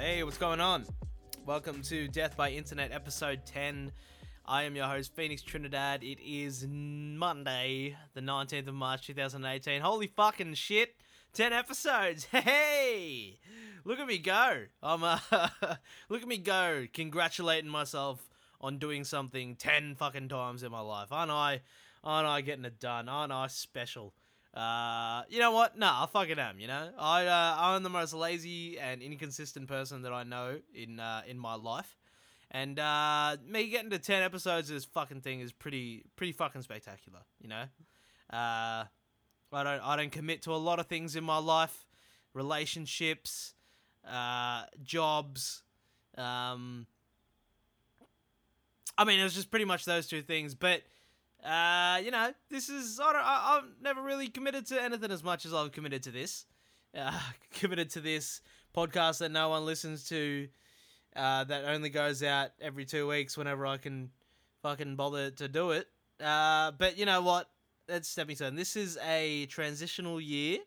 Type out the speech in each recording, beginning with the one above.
Hey, what's going on? Welcome to Death by Internet episode 10. I am your host, Phoenix Trinidad. It is Monday, the 19th of March 2018. Holy fucking shit! 10 episodes! Hey! Look at me go! I'm, uh, look at me go, congratulating myself on doing something 10 fucking times in my life. Aren't I? Aren't I getting it done? Aren't I special? Uh, you know what? Nah, I fucking am. You know, I uh, I'm the most lazy and inconsistent person that I know in uh, in my life, and uh, me getting to ten episodes of this fucking thing is pretty pretty fucking spectacular. You know, uh, I don't I don't commit to a lot of things in my life, relationships, uh, jobs, um. I mean, it was just pretty much those two things, but uh, you know, this is I don't, I, I've never really committed to anything as much as I've committed to this. Uh, committed to this podcast that no one listens to, uh, that only goes out every two weeks whenever I can fucking bother to do it. Uh, but you know what? That's stepping stone. This is a transitional year.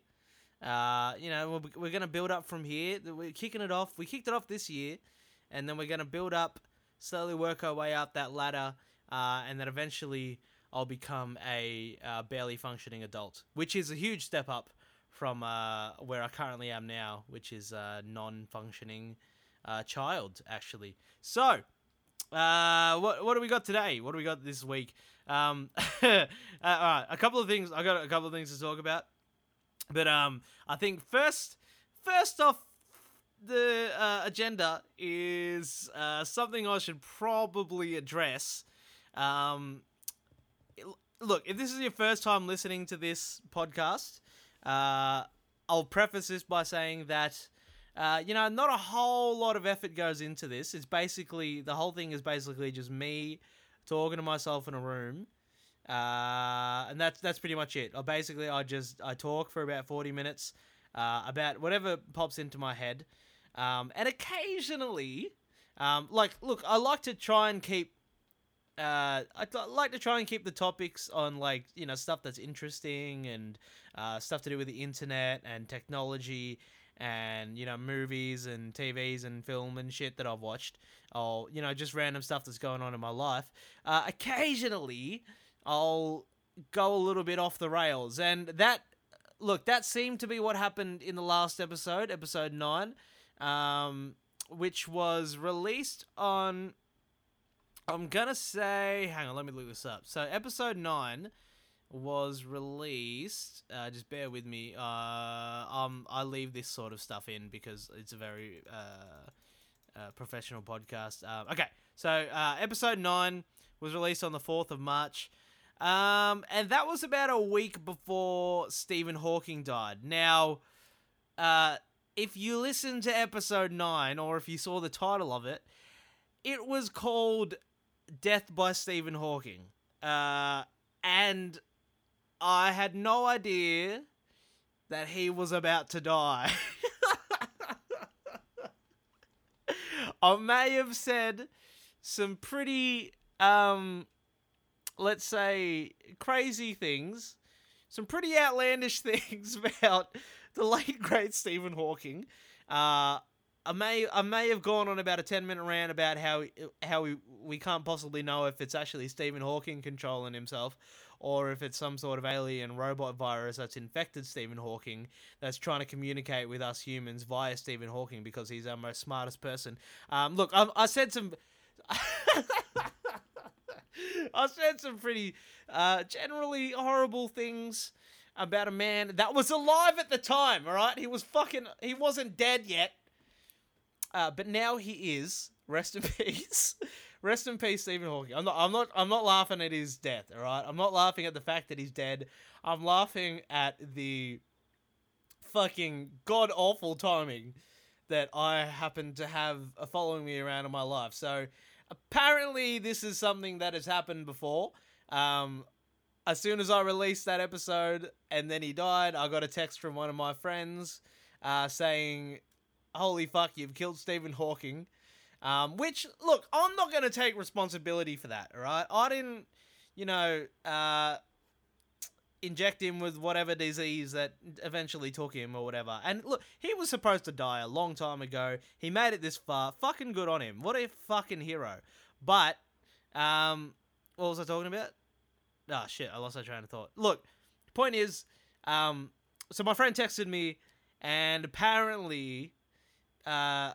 Uh, you know, we're, we're gonna build up from here. We're kicking it off. We kicked it off this year, and then we're gonna build up, slowly work our way up that ladder, uh, and then eventually I'll become a uh, barely functioning adult, which is a huge step up from uh, where I currently am now, which is a non-functioning uh, child, actually. So, uh, what what do we got today? What do we got this week? Um, uh, all right, a couple of things. I got a couple of things to talk about, but um, I think first, first off, the uh, agenda is uh, something I should probably address. Um, look, if this is your first time listening to this podcast, uh, I'll preface this by saying that. Uh, you know, not a whole lot of effort goes into this. It's basically the whole thing is basically just me talking to myself in a room, uh, and that's that's pretty much it. I basically I just I talk for about forty minutes uh, about whatever pops into my head, um, and occasionally, um, like look, I like to try and keep uh, I th- like to try and keep the topics on like you know stuff that's interesting and uh, stuff to do with the internet and technology and you know movies and TVs and film and shit that I've watched or you know just random stuff that's going on in my life. Uh, occasionally, I'll go a little bit off the rails, and that look that seemed to be what happened in the last episode, episode nine, um, which was released on I'm gonna say, hang on, let me look this up. So episode nine was released. Uh, just bear with me. Uh, um, I leave this sort of stuff in because it's a very uh, uh professional podcast. Um, okay, so uh, episode nine was released on the fourth of March. Um, and that was about a week before Stephen Hawking died. Now, uh, if you listen to episode 9, or if you saw the title of it, it was called Death by Stephen Hawking. Uh, and I had no idea that he was about to die. I may have said some pretty, um, let's say, crazy things, some pretty outlandish things about the late great Stephen Hawking. Uh, I may I may have gone on about a ten minute rant about how how we, we can't possibly know if it's actually Stephen Hawking controlling himself, or if it's some sort of alien robot virus that's infected Stephen Hawking that's trying to communicate with us humans via Stephen Hawking because he's our most smartest person. Um, look, I, I said some. I said some pretty uh, generally horrible things about a man that was alive at the time. All right, he was fucking. He wasn't dead yet. Uh, but now he is. Rest in peace. Rest in peace, Stephen Hawking. I'm not. I'm not. I'm not laughing at his death. All right. I'm not laughing at the fact that he's dead. I'm laughing at the fucking god awful timing that I happen to have following me around in my life. So apparently, this is something that has happened before. Um, as soon as I released that episode and then he died, I got a text from one of my friends uh, saying holy fuck, you've killed Stephen Hawking. Um, which, look, I'm not going to take responsibility for that, all right? I didn't, you know, uh, inject him with whatever disease that eventually took him or whatever. And look, he was supposed to die a long time ago. He made it this far. Fucking good on him. What a fucking hero. But, um, what was I talking about? Ah, shit, I lost my train of thought. Look, point is, um, so my friend texted me, and apparently, uh,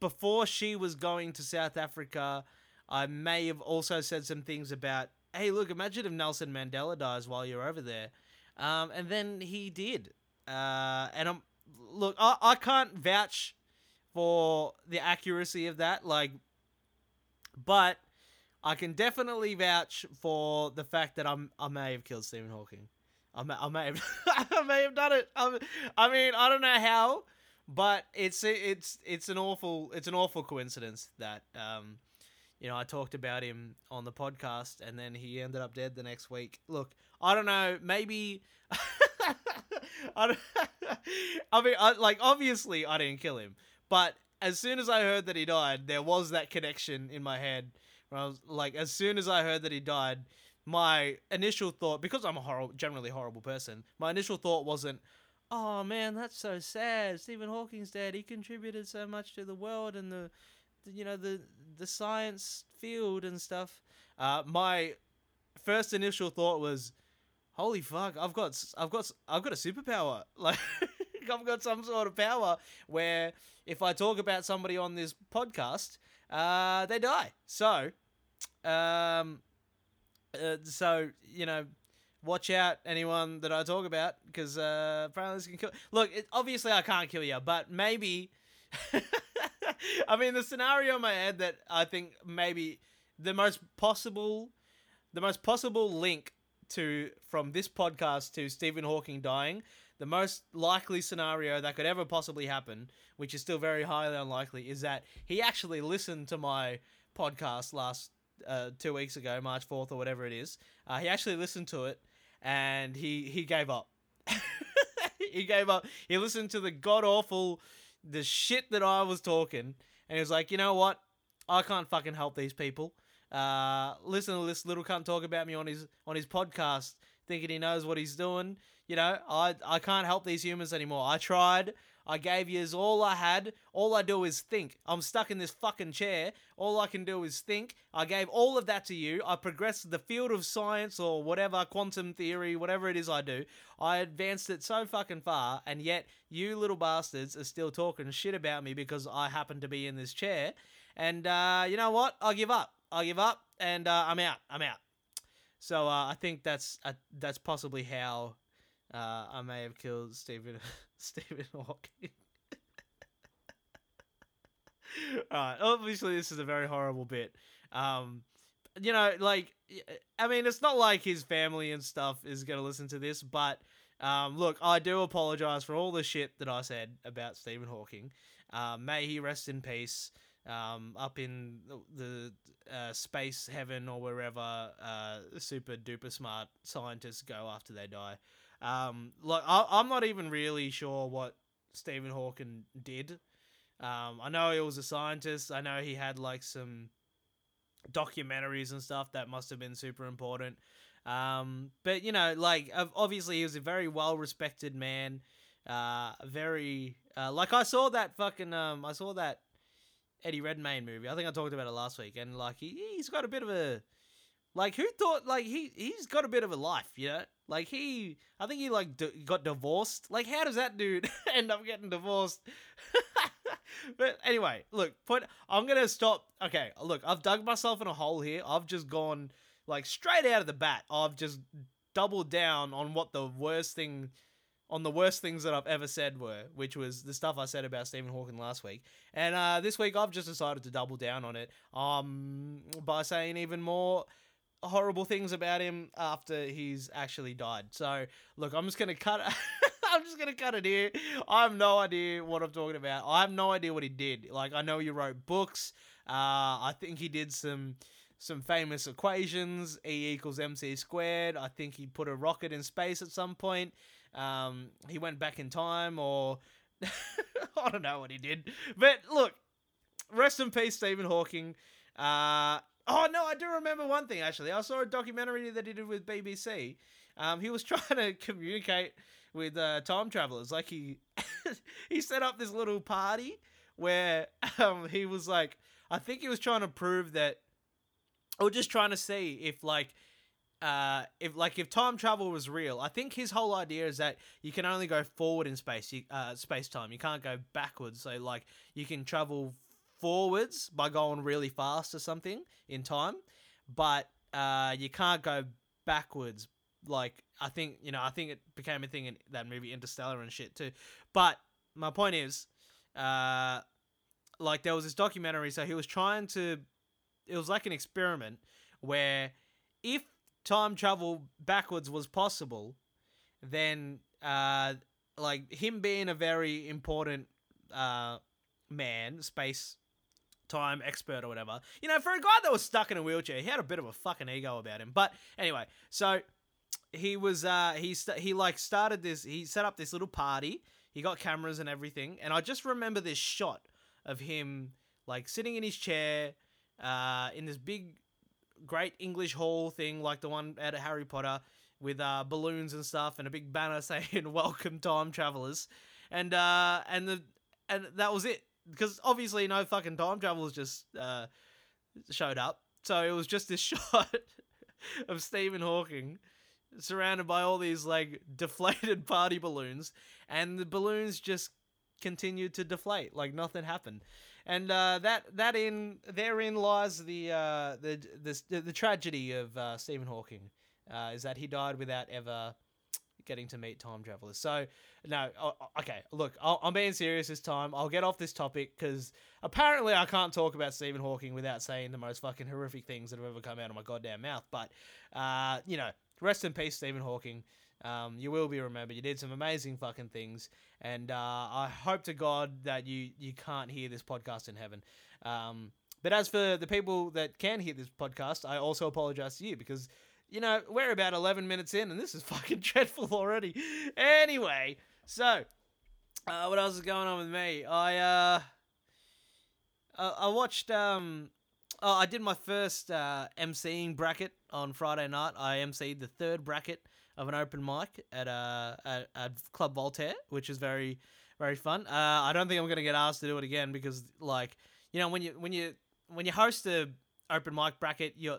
before she was going to South Africa, I may have also said some things about, hey, look, imagine if Nelson Mandela dies while you're over there. Um, and then he did. Uh, and I'm, look, I, I can't vouch for the accuracy of that, like, but I can definitely vouch for the fact that I'm, I may have killed Stephen Hawking. I may, I may have, I may have done it. I, I mean, I don't know how, but it's it's it's an awful it's an awful coincidence that um, you know I talked about him on the podcast and then he ended up dead the next week. Look, I don't know, maybe. I, don't, I mean, I, like obviously I didn't kill him, but as soon as I heard that he died, there was that connection in my head. Where I was like, as soon as I heard that he died, my initial thought, because I'm a horrible, generally horrible person, my initial thought wasn't, oh man, that's so sad. Stephen Hawking's dead. He contributed so much to the world and the, the you know, the the science field and stuff. Uh, my first initial thought was, holy fuck, I've got, I've got, I've got a superpower. Like, I've got some sort of power where if I talk about somebody on this podcast, uh, they die. So, um, uh, so you know, watch out anyone that I talk about because uh, apparently this can kill. Look, it, obviously I can't kill you, but maybe. I mean, the scenario in my head that I think maybe the most possible, the most possible link to from this podcast to Stephen Hawking dying, the most likely scenario that could ever possibly happen, which is still very highly unlikely, is that he actually listened to my podcast last uh, two weeks ago, March fourth or whatever it is. Uh, he actually listened to it and he he gave up. he gave up. He listened to the god awful, the shit that I was talking, and he was like, you know what? I can't fucking help these people. Uh, listen to this little cunt talk about me on his on his podcast, thinking he knows what he's doing. You know, I I can't help these humans anymore. I tried. I gave you all I had. All I do is think. I'm stuck in this fucking chair. All I can do is think. I gave all of that to you. I progressed the field of science or whatever, quantum theory, whatever it is I do. I advanced it so fucking far, and yet you little bastards are still talking shit about me because I happen to be in this chair. And uh, you know what? I give up. I give up, and uh, I'm out. I'm out. So uh, I think that's uh, that's possibly how uh, I may have killed Stephen Stephen Hawking. Alright, obviously this is a very horrible bit. Um, you know, like, I mean, it's not like his family and stuff is gonna listen to this, but um, look, I do apologize for all the shit that I said about Stephen Hawking. Uh, may he rest in peace. Um, up in the uh, space heaven or wherever uh, super duper smart scientists go after they die. Um, like I, I'm not even really sure what Stephen Hawking did. Um, I know he was a scientist. I know he had like some documentaries and stuff that must have been super important. Um, but you know, like obviously he was a very well respected man. Uh, very uh, like I saw that fucking um, I saw that Eddie Redmayne movie. I think I talked about it last week, and like he he's got a bit of a like who thought like he he's got a bit of a life, you know? Like he, I think he like d- got divorced. Like how does that dude end up getting divorced? but anyway, look, put. I'm gonna stop. Okay, look, I've dug myself in a hole here. I've just gone like straight out of the bat. I've just doubled down on what the worst thing, on the worst things that I've ever said were, which was the stuff I said about Stephen Hawking last week. And uh, this week I've just decided to double down on it. Um, by saying even more horrible things about him after he's actually died. So, look, I'm just gonna cut. I'm just gonna cut it here. I have no idea what I'm talking about. I have no idea what he did. Like, I know he wrote books. Uh, I think he did some some famous equations. E equals mc squared. I think he put a rocket in space at some point. Um, he went back in time, or I don't know what he did. But look, rest in peace, Stephen Hawking. Uh, Oh no, I do remember one thing actually. I saw a documentary that he did with BBC. um, he was trying to communicate with uh, time travelers. Like he he set up this little party where um, he was like, I think he was trying to prove that, or just trying to see if like. Uh, if like if time travel was real, I think his whole idea is that you can only go forward in space, uh, space time. You can't go backwards. So like you can travel forwards by going really fast or something in time, but uh, you can't go backwards. Like I think you know, I think it became a thing in that movie Interstellar and shit too. But my point is, uh, like there was this documentary, so he was trying to. It was like an experiment where if time travel backwards was possible, then uh, like him being a very important uh man, space time expert or whatever. You know, for a guy that was stuck in a wheelchair, he had a bit of a fucking ego about him. But anyway, so he was uh he st- he like started this he set up this little party. He got cameras and everything, and I just remember this shot of him like sitting in his chair uh in this big great English hall thing like the one out of Harry Potter with uh balloons and stuff and a big banner saying welcome time travelers. And uh and the and that was it because obviously no fucking time travelers just uh, showed up. So it was just this shot of Stephen Hawking surrounded by all these like deflated party balloons, and the balloons just continued to deflate like nothing happened. And uh, that that in therein lies the uh, the, the the tragedy of uh, Stephen Hawking uh, is that he died without ever getting to meet time travelers. So, no, okay, look, i am being serious this time. I'll get off this topic because apparently I can't talk about Stephen Hawking without saying the most fucking horrific things that have ever come out of my goddamn mouth. But, uh, you know, rest in peace, Stephen Hawking. Um, you will be remembered. You did some amazing fucking things, and uh, I hope to God that you you can't hear this podcast in heaven. Um, but as for the people that can hear this podcast, I also apologize to you because you know, we're about 11 minutes in and this is fucking dreadful already. Anyway, so, uh, what else is going on with me? I, uh, I watched, um, oh, I did my first, uh, MCing bracket on Friday night. I MC'd the third bracket of an open mic at, uh, at, at Club Voltaire, which is very, very fun. Uh, I don't think I'm going to get asked to do it again because, like, you know, when you, when you, when you host a open mic bracket, you're,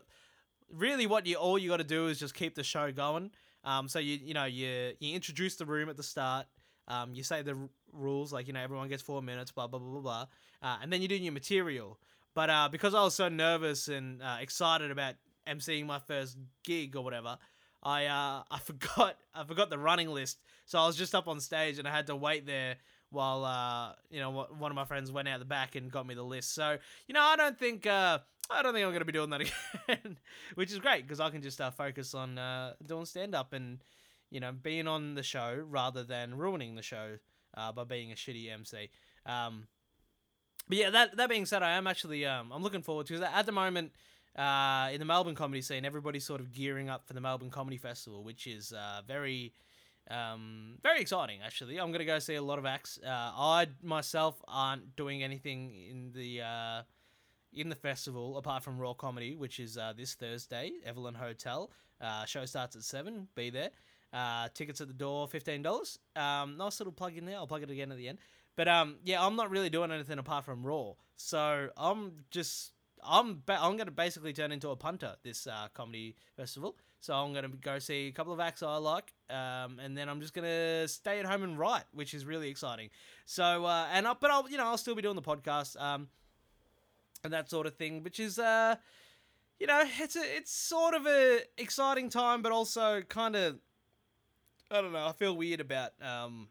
really what you all you got to do is just keep the show going. Um, so you you know you you introduce the room at the start. Um, you say the r- rules like you know everyone gets four minutes, blah blah blah blah blah, uh, and then you do your material. But uh, because I was so nervous and uh, excited about emceeing my first gig or whatever, I uh, I forgot I forgot the running list. So I was just up on stage and I had to wait there while uh, you know one of my friends went out the back and got me the list. So you know I don't think uh, I don't think I'm going to be doing that again, which is great because I can just uh, focus on uh, doing stand up and you know being on the show rather than ruining the show uh, by being a shitty MC. Um, but yeah, that that being said, I am actually um, I'm looking forward to because at the moment uh, in the Melbourne comedy scene, everybody's sort of gearing up for the Melbourne Comedy Festival, which is uh, very um, very exciting actually. I'm gonna go see a lot of acts. Uh, I myself aren't doing anything in the in the festival, apart from Raw Comedy, which is uh, this Thursday, Evelyn Hotel. Uh, show starts at 7. Be there. Uh, tickets at the door, $15. Um, nice little plug in there. I'll plug it again at the end. But um, yeah, I'm not really doing anything apart from Raw. So I'm just. I'm ba- I'm going to basically turn into a punter this uh, comedy festival. So I'm going to go see a couple of acts I like, um, and then I'm just going to stay at home and write, which is really exciting. So uh, and I, but I'll you know I'll still be doing the podcast. Um, and that sort of thing, which is uh you know, it's a it's sort of a exciting time, but also kind of I don't know. I feel weird about um,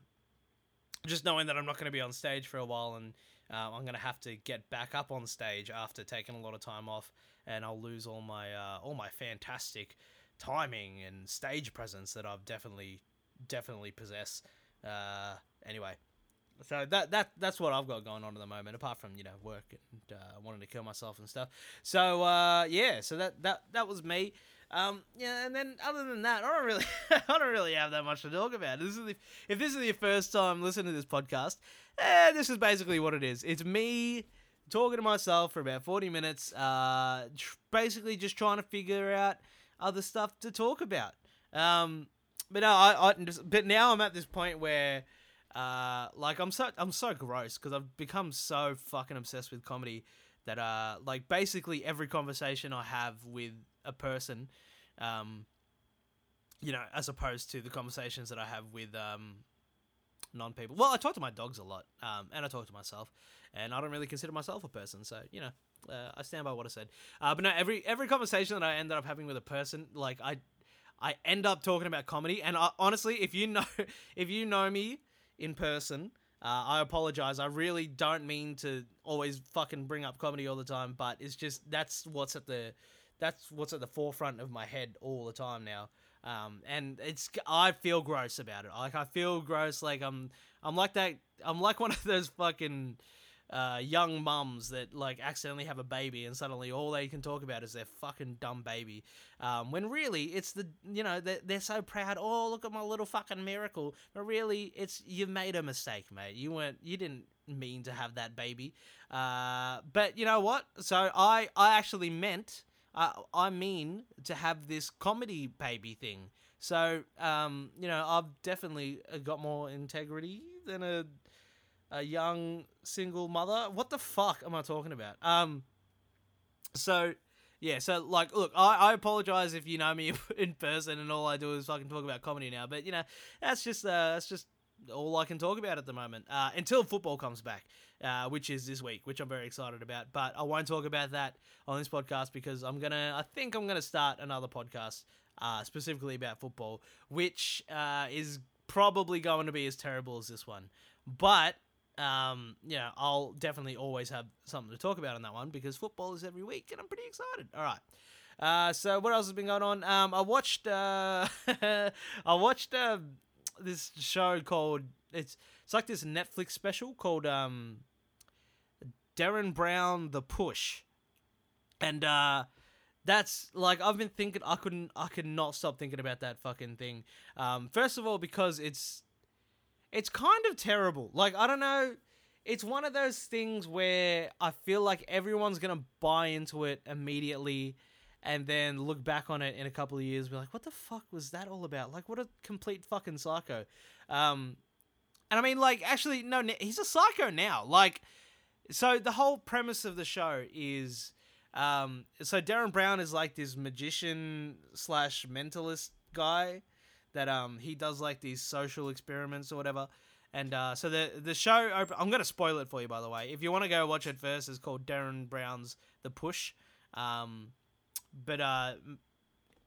just knowing that I'm not going to be on stage for a while, and uh, I'm going to have to get back up on stage after taking a lot of time off, and I'll lose all my uh, all my fantastic timing and stage presence that I've definitely definitely possess. Uh, anyway, so that that that's what I've got going on at the moment, apart from you know work and uh, wanting to kill myself and stuff. So uh, yeah, so that that that was me. Um, yeah, and then other than that, I don't really I don't really have that much to talk about. This is the, if this is your first time listening to this podcast, eh, this is basically what it is. It's me talking to myself for about forty minutes, uh, tr- basically just trying to figure out other stuff to talk about. Um, but no, I, I just, but now I'm at this point where, uh, like I'm so I'm so gross because I've become so fucking obsessed with comedy that uh, like basically every conversation I have with a person, um, you know, as opposed to the conversations that I have with um, non-people. Well, I talk to my dogs a lot, um, and I talk to myself, and I don't really consider myself a person, so you know, uh, I stand by what I said. Uh, but no, every every conversation that I ended up having with a person, like I, I end up talking about comedy, and I, honestly, if you know, if you know me in person. Uh, I apologize. I really don't mean to always fucking bring up comedy all the time, but it's just that's what's at the that's what's at the forefront of my head all the time now. Um, and it's I feel gross about it. Like I feel gross. Like I'm I'm like that. I'm like one of those fucking uh, young mums that like accidentally have a baby and suddenly all they can talk about is their fucking dumb baby. Um, when really it's the you know they're, they're so proud. Oh look at my little fucking miracle. But really it's you made a mistake, mate. You weren't you didn't mean to have that baby. Uh, but you know what? So I I actually meant uh, I mean to have this comedy baby thing. So, um, you know, I've definitely uh, got more integrity than a a young single mother. What the fuck am I talking about? Um, so yeah, so like, look, I, I apologize if you know me in person and all I do is fucking talk about comedy now, but you know, that's just uh, that's just all I can talk about at the moment uh, until football comes back, uh, which is this week, which I'm very excited about. But I won't talk about that on this podcast because I'm gonna. I think I'm gonna start another podcast uh, specifically about football, which uh, is probably going to be as terrible as this one. But um, you know, I'll definitely always have something to talk about on that one because football is every week, and I'm pretty excited. All right. Uh, so what else has been going on? Um, I watched uh, I watched uh, this show called it's it's like this Netflix special called um Derren Brown the Push. And uh that's like I've been thinking I couldn't I could not stop thinking about that fucking thing. Um first of all because it's it's kind of terrible. Like I don't know it's one of those things where I feel like everyone's going to buy into it immediately and then look back on it in a couple of years, be like, what the fuck was that all about? Like, what a complete fucking psycho. Um, and I mean, like, actually, no, he's a psycho now. Like, so the whole premise of the show is, um, so Derren Brown is like this magician slash mentalist guy that um he does like these social experiments or whatever. And uh, so the the show, I'm gonna spoil it for you by the way. If you want to go watch it first, it's called Derren Brown's The Push. Um, but uh,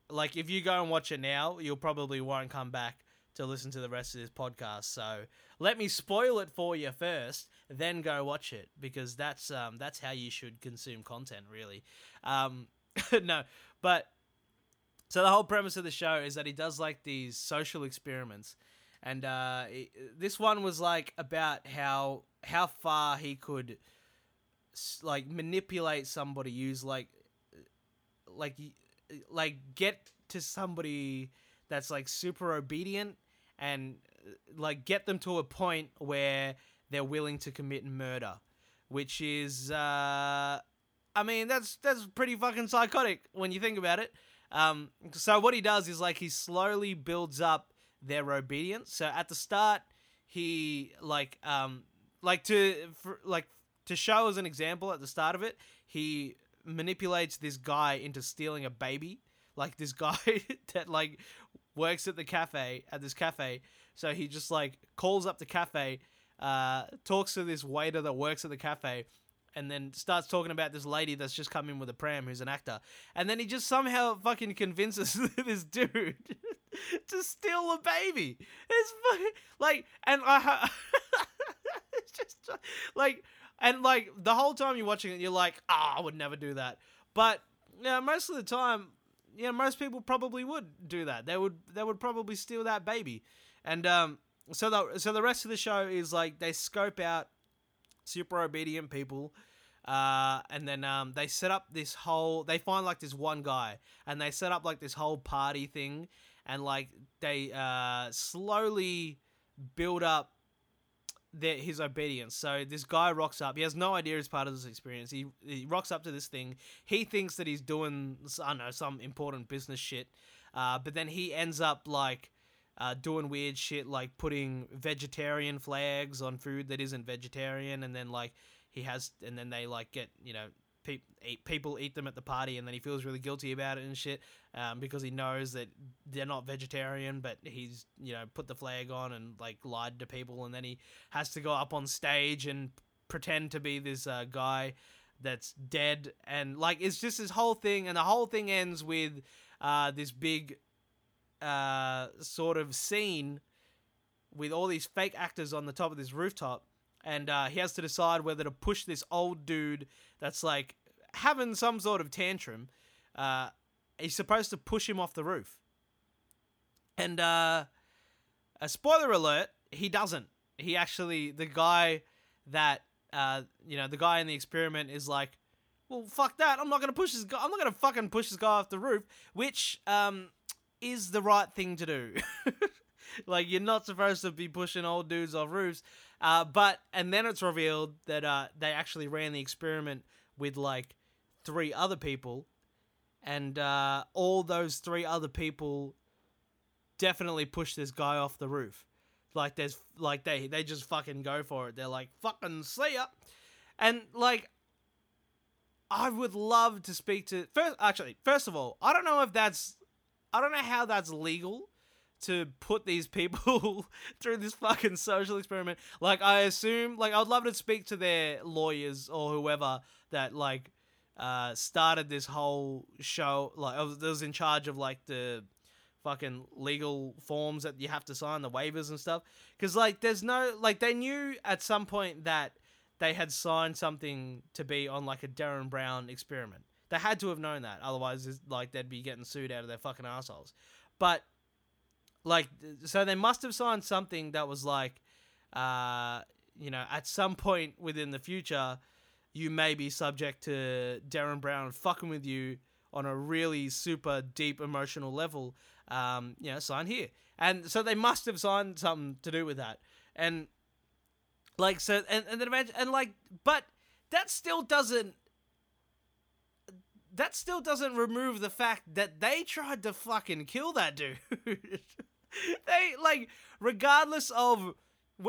like if you go and watch it now, you'll probably won't come back to listen to the rest of this podcast. So let me spoil it for you first, then go watch it because that's um that's how you should consume content, really. Um, no, but so the whole premise of the show is that he does like these social experiments, and uh, this one was like about how how far he could like manipulate somebody, use like like like get to somebody that's like super obedient and like get them to a point where they're willing to commit murder which is uh i mean that's that's pretty fucking psychotic when you think about it um so what he does is like he slowly builds up their obedience so at the start he like um like to for, like to show as an example at the start of it he manipulates this guy into stealing a baby. Like this guy that like works at the cafe at this cafe. So he just like calls up the cafe, uh, talks to this waiter that works at the cafe, and then starts talking about this lady that's just come in with a pram who's an actor. And then he just somehow fucking convinces this dude to steal a baby. It's fucking, like, and I, it's just like and like the whole time you're watching it, you're like, ah, oh, I would never do that. But yeah, most of the time, yeah, most people probably would do that. They would they would probably steal that baby. And um, so the so the rest of the show is like they scope out super obedient people. Uh, and then um, they set up this whole. They find like this one guy, and they set up like this whole party thing, and like they uh, slowly build up their, his obedience. So this guy rocks up. He has no idea he's part of this experience. He, he rocks up to this thing. He thinks that he's doing I don't know some important business shit, uh, but then he ends up like uh, doing weird shit like putting vegetarian flags on food that isn't vegetarian, and then like he has, and then they like get you know pe- eat, people eat them at the party, and then he feels really guilty about it and shit um, because he knows that they're not vegetarian, but he's you know put the flag on and like lied to people, and then he has to go up on stage and pretend to be this uh, guy that's dead, and like it's just this whole thing, and the whole thing ends with uh, this big uh, sort of scene with all these fake actors on the top of this rooftop, and uh, he has to decide whether to push this old dude that's like having some sort of tantrum. Uh, he's supposed to push him off the roof, and uh, a spoiler alert: he doesn't. He actually, the guy that uh, you know, the guy in the experiment is like, well, fuck that. I'm not gonna push this guy. I'm not gonna fucking push this guy off the roof, which um is the right thing to do. like you're not supposed to be pushing old dudes off roofs. Uh, but and then it's revealed that uh, they actually ran the experiment with like three other people, and uh, all those three other people definitely pushed this guy off the roof. Like there's like they they just fucking go for it. They're like fucking see ya, and like I would love to speak to first. Actually, first of all, I don't know if that's I don't know how that's legal to put these people through this fucking social experiment. Like, I assume, like, I would love to speak to their lawyers or whoever that, like, uh, started this whole show. Like, I was, was in charge of, like, the fucking legal forms that you have to sign, the waivers and stuff. Because, like, there's no, like, they knew at some point that they had signed something to be on, like, a Derren Brown experiment. They had to have known that, otherwise, like they'd be getting sued out of their fucking assholes. But like, so they must have signed something that was like, uh, you know, at some point within the future, you may be subject to Derren Brown fucking with you on a really super deep emotional level. Um, you know, sign here, and so they must have signed something to do with that, and like so, and and then imagine, and like, but that still doesn't that still doesn't remove the fact that they tried to fucking kill that dude. they like regardless of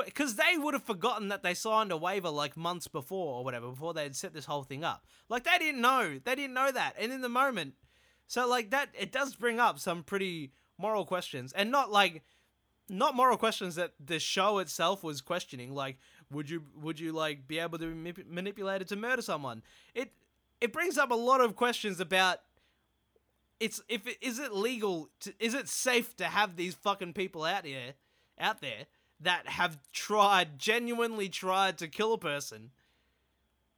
because they would have forgotten that they signed a waiver like months before or whatever before they had set this whole thing up. Like they didn't know. They didn't know that. And in the moment, so like that it does bring up some pretty moral questions and not like not moral questions that the show itself was questioning like would you would you like be able to be manipulated to murder someone it it brings up a lot of questions about it's if it is it legal to, is it safe to have these fucking people out here out there that have tried genuinely tried to kill a person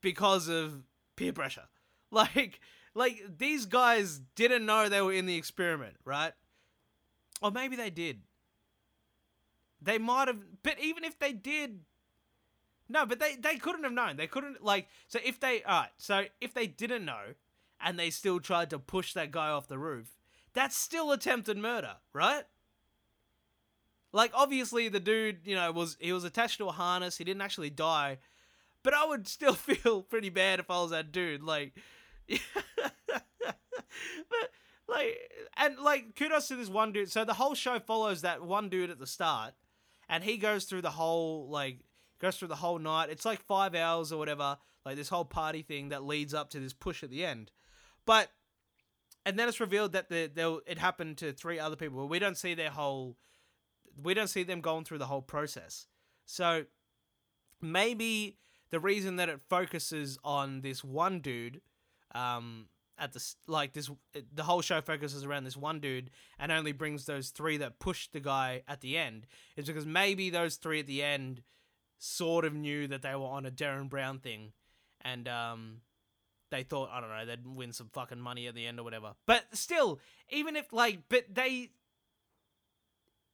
because of peer pressure? Like like these guys didn't know they were in the experiment right? Or maybe they did. They might have but even if they did no, but they they couldn't have known. They couldn't like so if they all right, so if they didn't know and they still tried to push that guy off the roof, that's still attempted murder, right? Like obviously the dude, you know, was he was attached to a harness, he didn't actually die. But I would still feel pretty bad if I was that dude, like but like and like kudos to this one dude. So the whole show follows that one dude at the start and he goes through the whole like goes through the whole night. It's like five hours or whatever, like this whole party thing that leads up to this push at the end. But and then it's revealed that the, the it happened to three other people. We don't see their whole, we don't see them going through the whole process. So maybe the reason that it focuses on this one dude, um, at the like this, the whole show focuses around this one dude and only brings those three that pushed the guy at the end, is because maybe those three at the end sort of knew that they were on a Derren Brown thing, and um, they thought I don't know they'd win some fucking money at the end or whatever. But still, even if like, but they,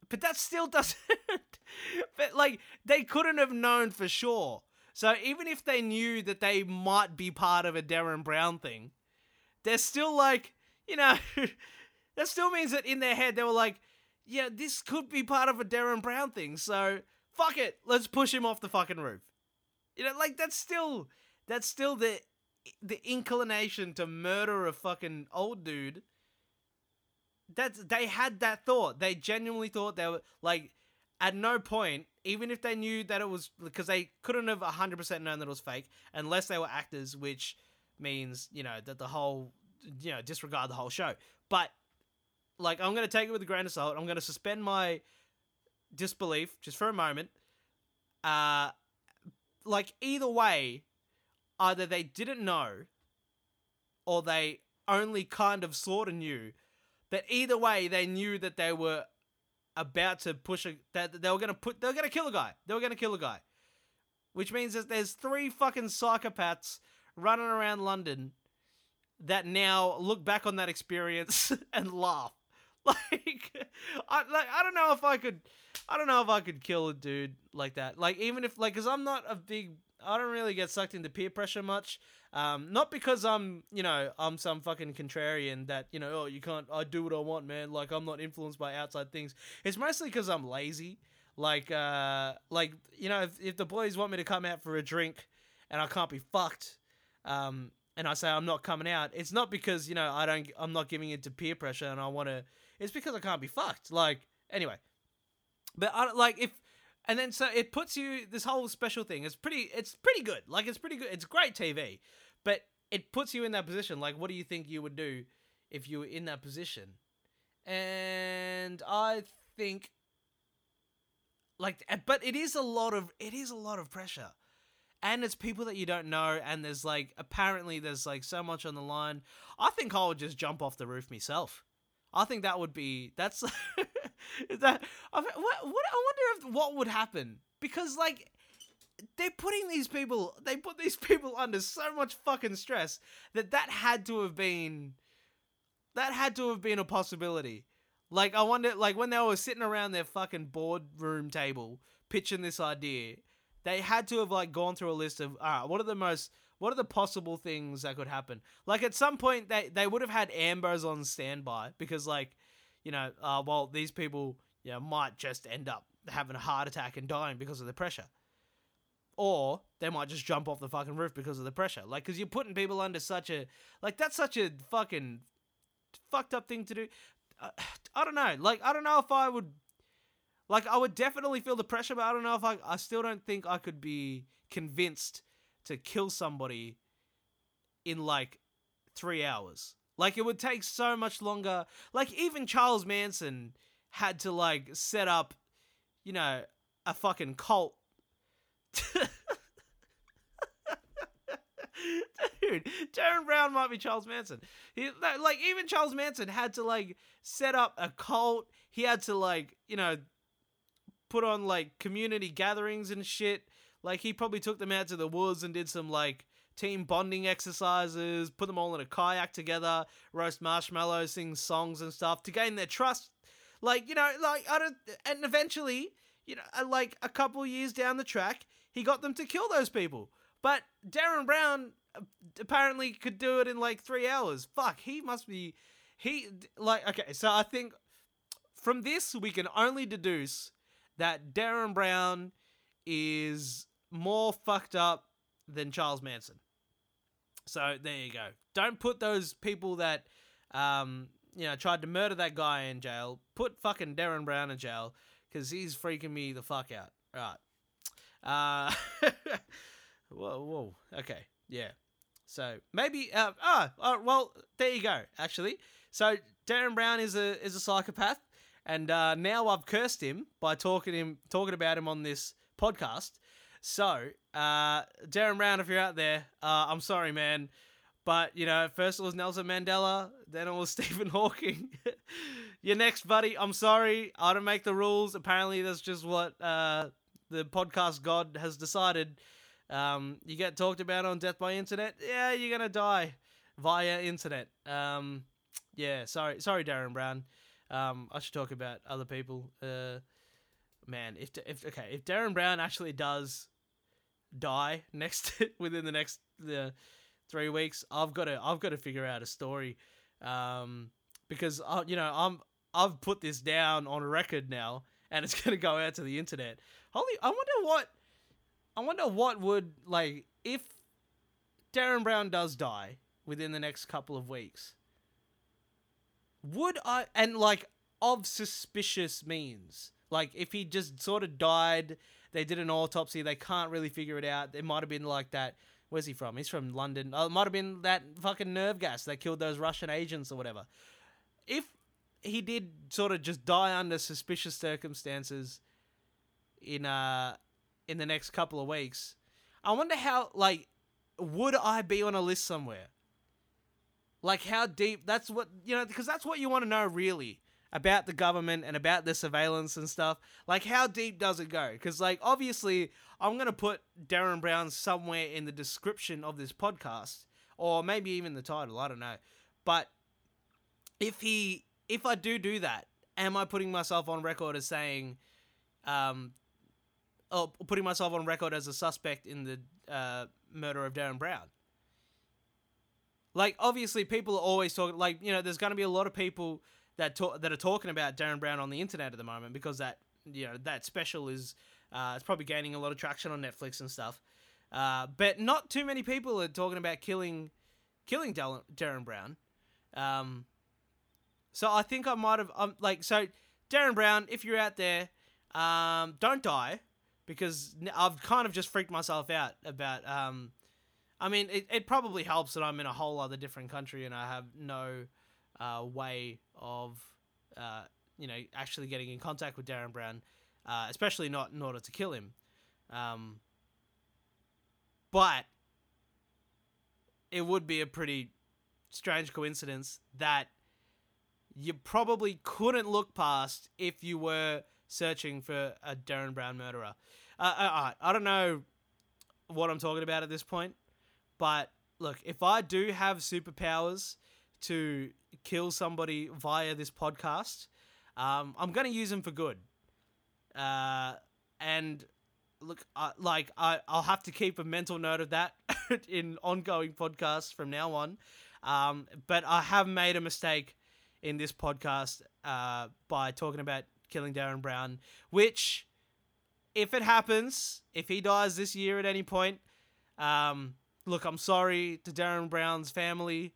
but that still doesn't. but like, they couldn't have known for sure. So even if they knew that they might be part of a Derren Brown thing, they're still like, you know, that still means that in their head they were like, yeah, this could be part of a Derren Brown thing. So fuck it, let's push him off the fucking roof. You know, like that's still that's still the the inclination to murder a fucking old dude that's they had that thought. They genuinely thought they were like at no point, even if they knew that it was because they couldn't have hundred percent known that it was fake unless they were actors, which means you know that the whole you know disregard the whole show. But like I'm gonna take it with a grain of salt. I'm gonna suspend my disbelief just for a moment. Uh, like either way, either they didn't know, or they only kind of sort of knew. But either way, they knew that they were about to push a that they were gonna put they were gonna kill a guy. They were gonna kill a guy, which means that there's three fucking psychopaths running around London that now look back on that experience and laugh. Like, I like I don't know if I could, I don't know if I could kill a dude like that. Like even if like, cause I'm not a big, I don't really get sucked into peer pressure much. Um, not because I'm, you know, I'm some fucking contrarian that, you know, oh, you can't, I do what I want, man. Like, I'm not influenced by outside things. It's mostly because I'm lazy. Like, uh, like, you know, if, if the boys want me to come out for a drink and I can't be fucked, um, and I say I'm not coming out, it's not because, you know, I don't, I'm not giving it to peer pressure and I want to, it's because I can't be fucked. Like, anyway. But I like, if, and then so it puts you this whole special thing. It's pretty. It's pretty good. Like it's pretty good. It's great TV. But it puts you in that position. Like, what do you think you would do if you were in that position? And I think, like, but it is a lot of it is a lot of pressure, and it's people that you don't know, and there's like apparently there's like so much on the line. I think I would just jump off the roof myself. I think that would be that's that I what what I wonder if what would happen? Because like they're putting these people they put these people under so much fucking stress that that had to have been that had to have been a possibility. Like i wonder like when they were sitting around their fucking boardroom table pitching this idea they had to have like gone through a list of all right what are the most what are the possible things that could happen like at some point they they would have had ambos on standby because like you know uh well these people you know might just end up having a heart attack and dying because of the pressure or they might just jump off the fucking roof because of the pressure. Like, because you're putting people under such a like that's such a fucking fucked up thing to do. Uh, I don't know. Like, I don't know if I would. Like, I would definitely feel the pressure, but I don't know if I. I still don't think I could be convinced to kill somebody in like three hours. Like, it would take so much longer. Like, even Charles Manson had to like set up, you know, a fucking cult Dude, Derren Brown might be Charles Manson. He like even Charles Manson had to like set up a cult. He had to like you know put on like community gatherings and shit. Like he probably took them out to the woods and did some like team bonding exercises, put them all in a kayak together, roast marshmallows, sing songs and stuff to gain their trust. Like you know, like I don't, and eventually, you know, like a couple years down the track, he got them to kill those people. But Derren Brown uh, apparently could do it in like three hours. Fuck, he must be. He like okay. So I think from this we can only deduce that Derren Brown is more fucked up than Charles Manson. So there you go. Don't put those people that um you know tried to murder that guy in jail. Put fucking Derren Brown in jail because he's freaking me the fuck out. Right. Uh, whoa, whoa. Okay, yeah. So maybe, uh, ah, oh, well, there you go. Actually, so Derren Brown is a is a psychopath, and uh, now I've cursed him by talking him talking about him on this podcast. So, uh, Derren Brown, if you're out there, uh, I'm sorry, man. But, you know, first it was Nelson Mandela, then it was Stephen Hawking. You're next, buddy. I'm sorry. I don't make the rules. Apparently, that's just what uh, the podcast god has decided. Um, you get talked about on Death by Internet, yeah, you're gonna die via internet. Um, yeah, sorry, sorry, Derren Brown. Um, I should talk about other people. Uh, man, if if okay, if Derren Brown actually does die next within the next the three weeks, I've got to I've got to figure out a story. Um, because I, uh, you know I'm I've put this down on record now, and it's gonna go out to the internet. Holy, I wonder what, I wonder what would like if Derren Brown does die within the next couple of weeks. would I and like of suspicious means. Like if he just sort of died, they did an autopsy, they can't really figure it out. It might have been like that. Where's he from? He's from London. Oh, it might have been that fucking nerve gas that killed those Russian agents or whatever. If he did sort of just die under suspicious circumstances in uh in the next couple of weeks, I wonder how like would I be on a list somewhere? Like how deep? That's what you know, because that's what you want to know really about the government and about the surveillance and stuff. Like how deep does it go? Because like obviously I'm gonna put Derren Brown somewhere in the description of this podcast, or maybe even the title. I don't know, but if he if I do do that, am I putting myself on record as saying, um, oh, putting myself on record as a suspect in the uh, murder of Derren Brown? Like, obviously, people are always talking. Like, you know, there's going to be a lot of people that that are talking about Derren Brown on the internet at the moment because that you know that special is uh, it's probably gaining a lot of traction on Netflix and stuff. Uh, but not too many people are talking about killing killing Derren Brown. Um, so I think I might have um, like so Derren Brown, if you're out there, um, don't die because I've kind of just freaked myself out about um, I mean, it, it probably helps that I'm in a whole other different country and I have no uh, way of, uh, you know, actually getting in contact with Derren Brown, uh, especially not in order to kill him. Um, but it would be a pretty strange coincidence that you probably couldn't look past if you were searching for a Derren Brown murderer. Uh, uh I don't know what I'm talking about at this point. But look, if I do have superpowers to kill somebody via this podcast, um, I'm gonna use them for good. Uh, and look, I, like I, I'll have to keep a mental note of that in ongoing podcasts from now on. Um, but I have made a mistake in this podcast uh, by talking about killing Derren Brown, which, if it happens, if he dies this year at any point, um, look, I'm sorry to Derren Brown's family.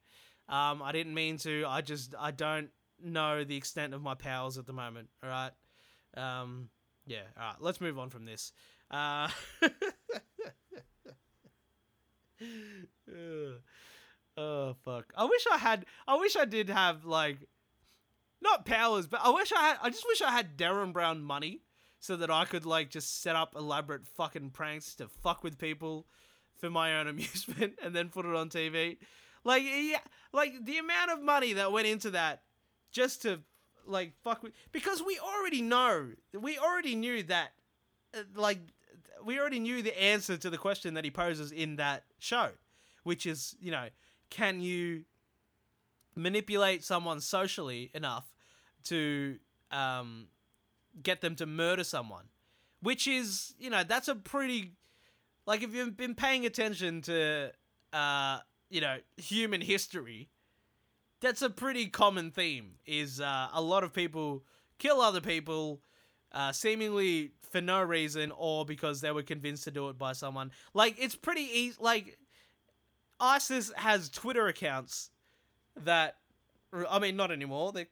Um, I didn't mean to. I just I don't know the extent of my powers at the moment. All right. Um, yeah. All right. Let's move on from this. Uh, oh fuck! I wish I had. I wish I did have like, not powers, but I wish I had. I just wish I had Derren Brown money so that I could like just set up elaborate fucking pranks to fuck with people for my own amusement and then put it on TV. Like yeah, like the amount of money that went into that just to like fuck with because we already know we already knew that uh, like we already knew the answer to the question that he poses in that show which is you know can you manipulate someone socially enough to um, get them to murder someone? Which is you know that's a pretty like if you've been paying attention to uh you know human history that's a pretty common theme is uh, a lot of people kill other people uh, seemingly for no reason or because they were convinced to do it by someone. Like it's pretty easy like isis has twitter accounts that i mean not anymore. They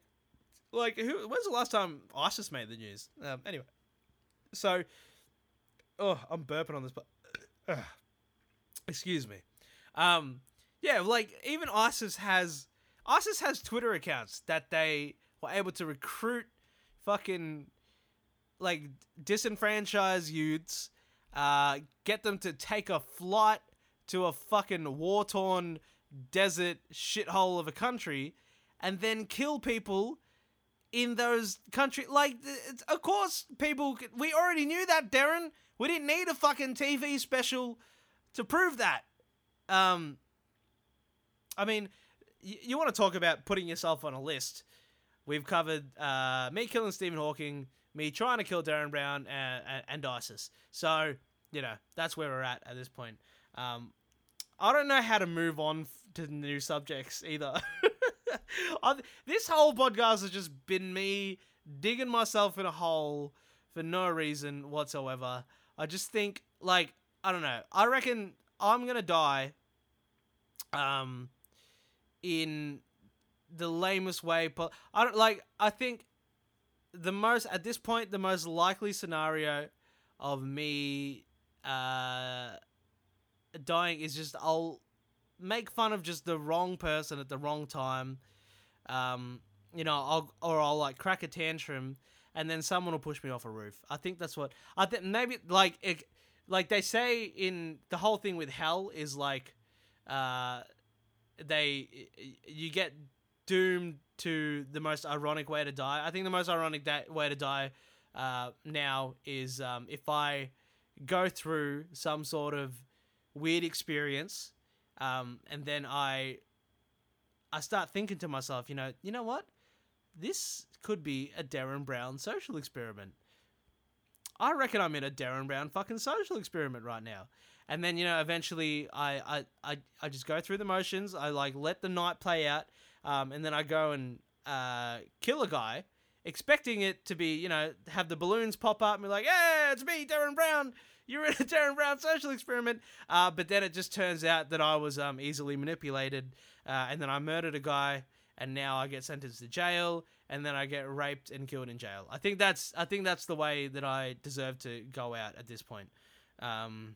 like who when's the last time isis made the news? Um, anyway. So oh i'm burping on this but excuse me. Um, yeah, like even ISIS has ISIS has Twitter accounts that they were able to recruit fucking like disenfranchised youths, uh, get them to take a flight to a fucking war torn desert shithole of a country, and then kill people in those country. Like, of course, people. We already knew that, Derren. We didn't need a fucking TV special to prove that. Um, I mean, y- you want to talk about putting yourself on a list? We've covered uh, me killing Stephen Hawking, me trying to kill Derren Brown, and, and, and ISIS. So you know that's where we're at at this point. Um, I don't know how to move on to new subjects either. this whole podcast has just been me digging myself in a hole for no reason whatsoever. I just think like I don't know. I reckon I'm gonna die. Um, in the lamest way. But I don't like. I think the most at this point, the most likely scenario of me uh, dying is just I'll make fun of just the wrong person at the wrong time. Um, you know, I'll or I'll like crack a tantrum, and then someone will push me off a roof. I think that's what I think. Maybe like it, like they say in the whole thing with hell is like, uh, they you get doomed to the most ironic way to die. I think the most ironic da- way to die uh, now is um, if I go through some sort of weird experience, um, and then I I start thinking to myself, you know, you know what? This could be a Derren Brown social experiment. I reckon I'm in a Derren Brown fucking social experiment right now. And then, you know, eventually I, I, I, I just go through the motions. I like let the night play out. Um, and then I go and uh, kill a guy, expecting it to be, you know, have the balloons pop up and be like, yeah, it's me, Derren Brown. You're in a Derren Brown social experiment. Uh, but then it just turns out that I was um, easily manipulated. Uh, and then I murdered a guy. And now I get sentenced to jail, and then I get raped and killed in jail. I think that's I think that's the way that I deserve to go out at this point. Um,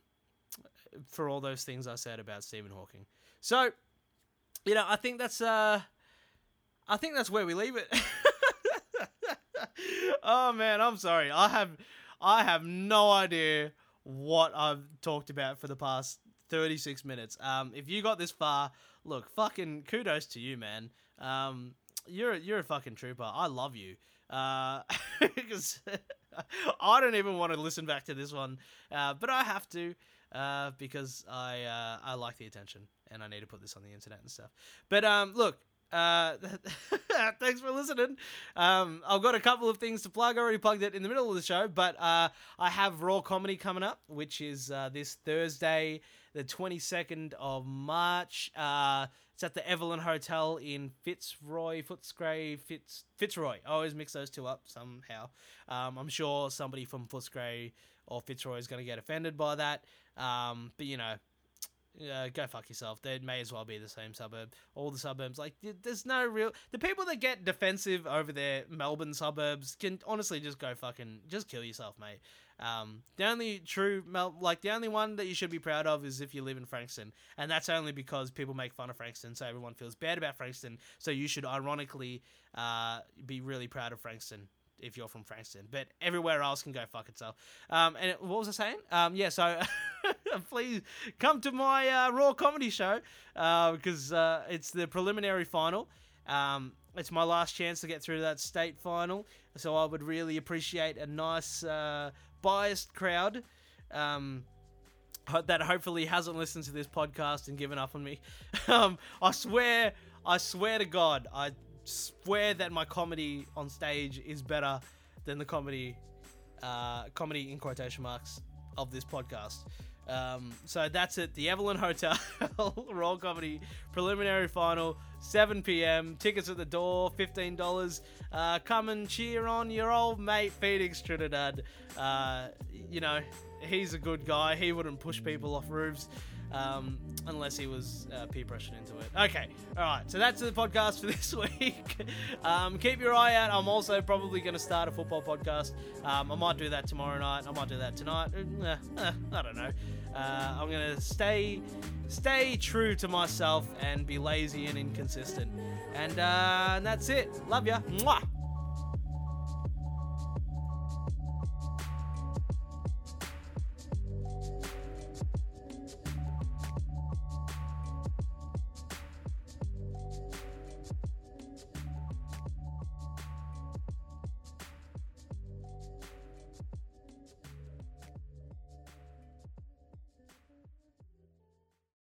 for all those things I said about Stephen Hawking. So, you know, I think that's uh I think that's where we leave it. oh man, I'm sorry. I have I have no idea what I've talked about for the past 36 minutes. Um if you got this far, look, fucking kudos to you, man. Um you're you're a fucking trooper. I love you. Uh, because I don't even want to listen back to this one, uh, but I have to uh, because I uh, I like the attention and I need to put this on the internet and stuff. But um, look, uh, thanks for listening. Um, I've got a couple of things to plug. I already plugged it in the middle of the show, but uh, I have Raw Comedy coming up, which is uh, this Thursday, the 22nd of March. Uh, it's at the Evelyn Hotel in Fitzroy, Footscray, Fitz, Fitzroy. I always mix those two up somehow. Um, I'm sure somebody from Footscray or Fitzroy is going to get offended by that. Um, but you know, uh, go fuck yourself. They may as well be the same suburb. All the suburbs, like, there's no real. The people that get defensive over their Melbourne suburbs can honestly just go fucking, just kill yourself, mate. Um, the only true, Mel- like, the only one that you should be proud of is if you live in Frankston. And that's only because people make fun of Frankston, so everyone feels bad about Frankston. So you should ironically uh, be really proud of Frankston if you're from Frankston, but everywhere else can go fuck itself. Um, and what was I saying? Um, yeah, so please come to my uh, Raw comedy show because uh, uh, it's the preliminary final. Um, it's my last chance to get through that state final, so I would really appreciate a nice uh, biased crowd. Um, that hopefully hasn't listened to this podcast and given up on me. Um, I swear, I swear to God, I swear that my comedy on stage is better than the comedy, uh, comedy in quotation marks of this podcast. Um, so that's it. The Evelyn Hotel Raw Comedy Preliminary Final, 7 p.m. Tickets at the door, $15. Uh, come and cheer on your old mate Phoenix Trinidad. Uh, you know, he's a good guy. He wouldn't push people off roofs um, unless he was uh, peer pressured into it. Okay, all right. So that's the podcast for this week. um, keep your eye out. I'm also probably going to start a football podcast. Um, I might do that tomorrow night. I might do that tonight. Uh, uh, I don't know. Uh, I'm gonna stay, stay true to myself and be lazy and inconsistent. And, uh, and that's it. Love ya. Mwah.